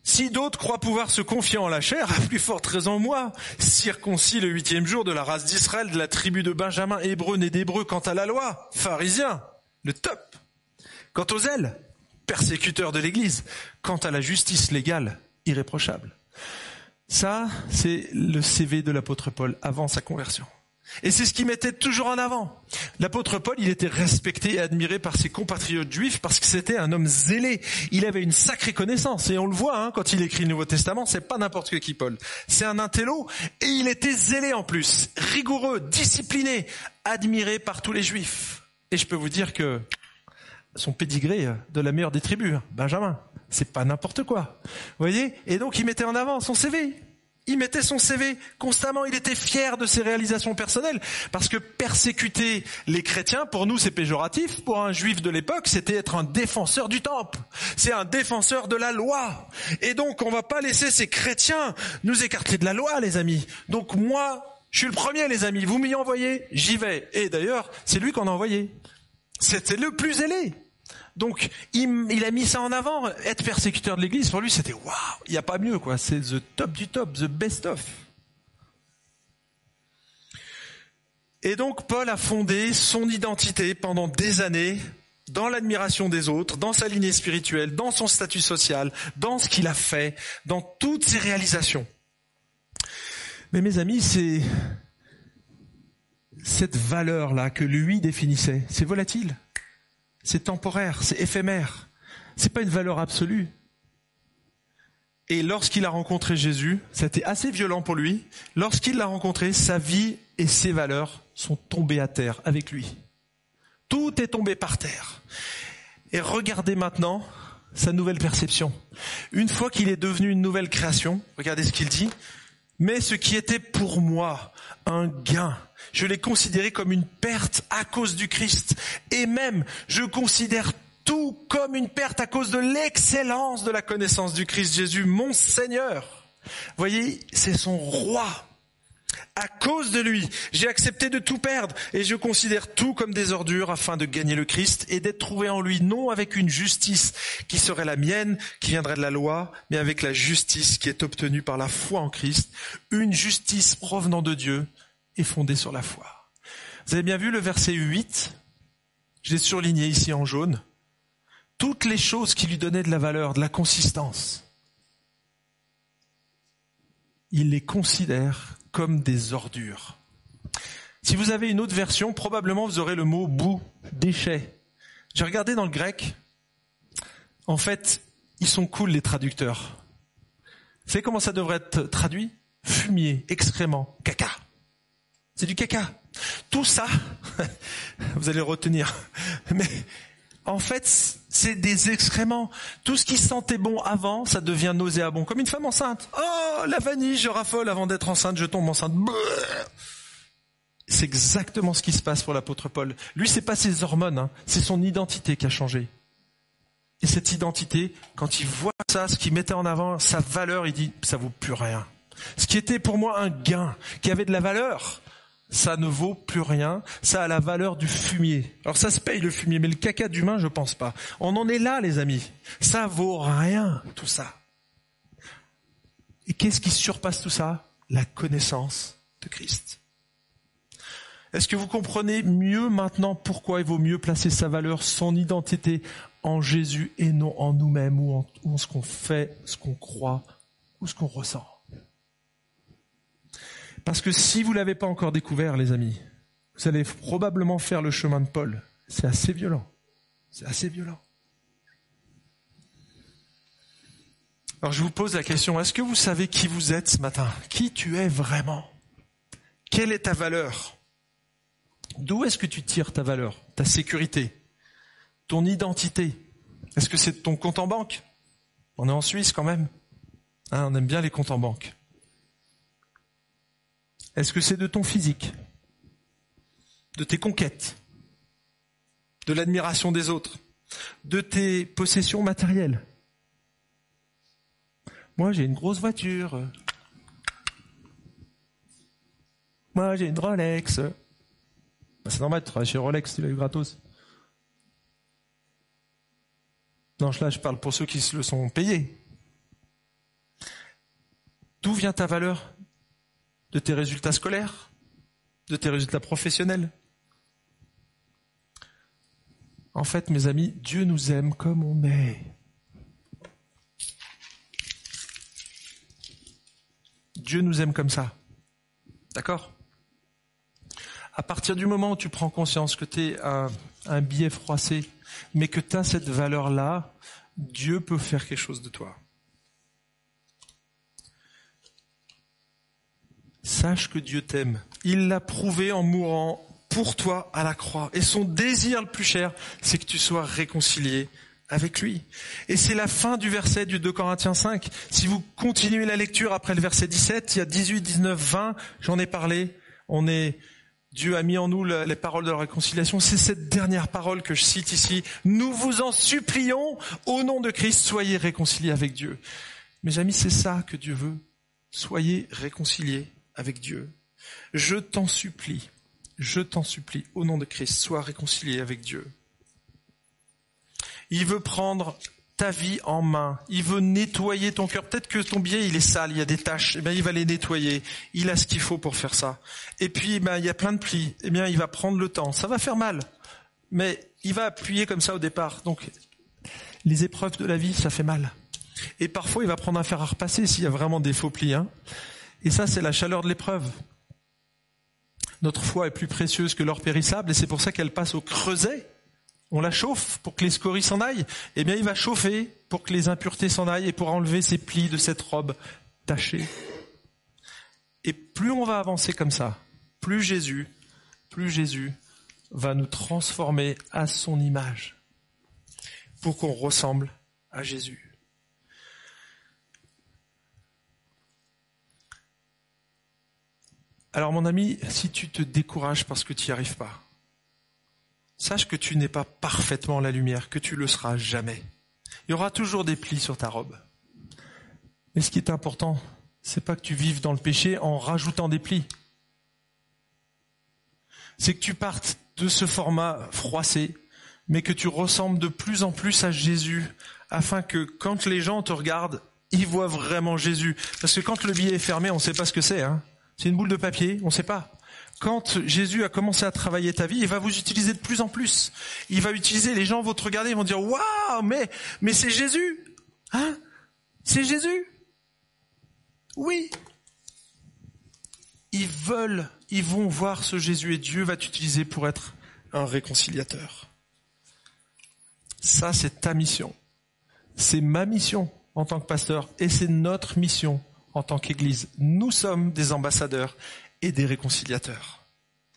Si d'autres croient pouvoir se confier en la chair, à plus forte raison moi, circoncis le huitième jour de la race d'Israël, de la tribu de Benjamin, hébreu né d'hébreu quant à la loi, pharisien, le top. Quant aux ailes, persécuteur de l'Église, quant à la justice légale, irréprochable. Ça, c'est le CV de l'apôtre Paul avant sa conversion. Et c'est ce qui mettait toujours en avant. L'apôtre Paul, il était respecté et admiré par ses compatriotes juifs parce que c'était un homme zélé. Il avait une sacrée connaissance et on le voit hein, quand il écrit le Nouveau Testament, c'est pas n'importe qui Paul. C'est un intello et il était zélé en plus, rigoureux, discipliné, admiré par tous les juifs. Et je peux vous dire que son pédigré de la meilleure des tribus, hein, Benjamin, c'est pas n'importe quoi. Vous voyez? Et donc il mettait en avant son CV il mettait son CV constamment, il était fier de ses réalisations personnelles, parce que persécuter les chrétiens, pour nous c'est péjoratif, pour un juif de l'époque c'était être un défenseur du temple, c'est un défenseur de la loi. Et donc on va pas laisser ces chrétiens nous écarter de la loi les amis. Donc moi, je suis le premier les amis, vous m'y envoyez, j'y vais. Et d'ailleurs, c'est lui qu'on a envoyé. C'était le plus ailé. Donc, il, a mis ça en avant. Être persécuteur de l'Église, pour lui, c'était waouh, il n'y a pas mieux, quoi. C'est the top du top, the best of. Et donc, Paul a fondé son identité pendant des années dans l'admiration des autres, dans sa lignée spirituelle, dans son statut social, dans ce qu'il a fait, dans toutes ses réalisations. Mais mes amis, c'est cette valeur-là que lui définissait, c'est volatile c'est temporaire, c'est éphémère. C'est pas une valeur absolue. Et lorsqu'il a rencontré Jésus, c'était assez violent pour lui. Lorsqu'il l'a rencontré, sa vie et ses valeurs sont tombées à terre avec lui. Tout est tombé par terre. Et regardez maintenant sa nouvelle perception. Une fois qu'il est devenu une nouvelle création, regardez ce qu'il dit. Mais ce qui était pour moi un gain, je l'ai considéré comme une perte à cause du Christ. Et même, je considère tout comme une perte à cause de l'excellence de la connaissance du Christ Jésus, mon Seigneur. Voyez, c'est son roi. À cause de lui, j'ai accepté de tout perdre et je considère tout comme des ordures afin de gagner le Christ et d'être trouvé en lui, non avec une justice qui serait la mienne, qui viendrait de la loi, mais avec la justice qui est obtenue par la foi en Christ, une justice provenant de Dieu et fondée sur la foi. Vous avez bien vu le verset 8 J'ai surligné ici en jaune. Toutes les choses qui lui donnaient de la valeur, de la consistance, il les considère comme des ordures. Si vous avez une autre version, probablement vous aurez le mot boue, déchet. J'ai regardé dans le grec. En fait, ils sont cool les traducteurs. Vous savez comment ça devrait être traduit? Fumier, excrément, caca. C'est du caca. Tout ça, vous allez retenir. Mais en fait, c'est des excréments. Tout ce qui sentait bon avant, ça devient nauséabond, comme une femme enceinte. Oh, la vanille, je raffole avant d'être enceinte, je tombe enceinte. C'est exactement ce qui se passe pour l'apôtre Paul. Lui, c'est pas ses hormones, hein. c'est son identité qui a changé. Et cette identité, quand il voit ça, ce qu'il mettait en avant, sa valeur, il dit, ça vaut plus rien. Ce qui était pour moi un gain, qui avait de la valeur, ça ne vaut plus rien, ça a la valeur du fumier. Alors ça se paye le fumier, mais le caca d'humain, je pense pas. On en est là, les amis. Ça vaut rien, tout ça. Et qu'est-ce qui surpasse tout ça? La connaissance de Christ. Est-ce que vous comprenez mieux maintenant pourquoi il vaut mieux placer sa valeur, son identité en Jésus et non en nous-mêmes ou en, ce qu'on fait, ce qu'on croit ou ce qu'on ressent? Parce que si vous l'avez pas encore découvert, les amis, vous allez probablement faire le chemin de Paul. C'est assez violent. C'est assez violent. Alors je vous pose la question, est-ce que vous savez qui vous êtes ce matin? Qui tu es vraiment? Quelle est ta valeur? D'où est-ce que tu tires ta valeur, ta sécurité, ton identité? Est-ce que c'est ton compte en banque? On est en Suisse quand même. Hein, on aime bien les comptes en banque. Est-ce que c'est de ton physique De tes conquêtes De l'admiration des autres De tes possessions matérielles? Moi, j'ai une grosse voiture. Moi, j'ai une Rolex. Bah, c'est normal travailler chez Rolex, tu l'as eu gratos. Non, là, je parle pour ceux qui se le sont payés. D'où vient ta valeur? De tes résultats scolaires De tes résultats professionnels En fait, mes amis, Dieu nous aime comme on est. Dieu nous aime comme ça. D'accord? À partir du moment où tu prends conscience que tu es un, billet froissé, mais que tu as cette valeur-là, Dieu peut faire quelque chose de toi. Sache que Dieu t'aime. Il l'a prouvé en mourant pour toi à la croix. Et son désir le plus cher, c'est que tu sois réconcilié avec lui. Et c'est la fin du verset du 2 Corinthiens 5. Si vous continuez la lecture après le verset 17, il y a 18, 19, 20, j'en ai parlé. On est, Dieu a mis en nous les paroles de la réconciliation. C'est cette dernière parole que je cite ici. Nous vous en supplions, au nom de Christ, soyez réconciliés avec Dieu. Mes amis, c'est ça que Dieu veut. Soyez réconciliés avec Dieu. Je t'en supplie, je t'en supplie, au nom de Christ, sois réconcilié avec Dieu. Il veut prendre ta vie en main. Il veut nettoyer ton cœur. Peut-être que ton biais il est sale, il y a des taches. Eh il va les nettoyer. Il a ce qu'il faut pour faire ça. Et puis, eh il y a plein de plis. Eh bien, il va prendre le temps. Ça va faire mal, mais il va appuyer comme ça au départ. Donc, les épreuves de la vie, ça fait mal. Et parfois, il va prendre un fer à repasser s'il y a vraiment des faux plis. Hein. Et ça, c'est la chaleur de l'épreuve. Notre foi est plus précieuse que l'or périssable, et c'est pour ça qu'elle passe au creuset on la chauffe pour que les scories s'en aillent. Eh bien, il va chauffer pour que les impuretés s'en aillent et pour enlever ces plis de cette robe tachée. Et plus on va avancer comme ça, plus Jésus, plus Jésus va nous transformer à son image pour qu'on ressemble à Jésus. Alors mon ami, si tu te décourages parce que tu n'y arrives pas, Sache que tu n'es pas parfaitement la lumière, que tu le seras jamais. Il y aura toujours des plis sur ta robe. Mais ce qui est important, c'est pas que tu vives dans le péché en rajoutant des plis. C'est que tu partes de ce format froissé, mais que tu ressembles de plus en plus à Jésus, afin que quand les gens te regardent, ils voient vraiment Jésus. Parce que quand le billet est fermé, on ne sait pas ce que c'est. Hein. C'est une boule de papier, on ne sait pas quand Jésus a commencé à travailler ta vie, il va vous utiliser de plus en plus. Il va utiliser, les gens vont te regarder, ils vont dire, waouh, mais, mais c'est Jésus! Hein? C'est Jésus! Oui! Ils veulent, ils vont voir ce Jésus et Dieu va t'utiliser pour être un réconciliateur. Ça, c'est ta mission. C'est ma mission en tant que pasteur et c'est notre mission en tant qu'Église. Nous sommes des ambassadeurs et des réconciliateurs.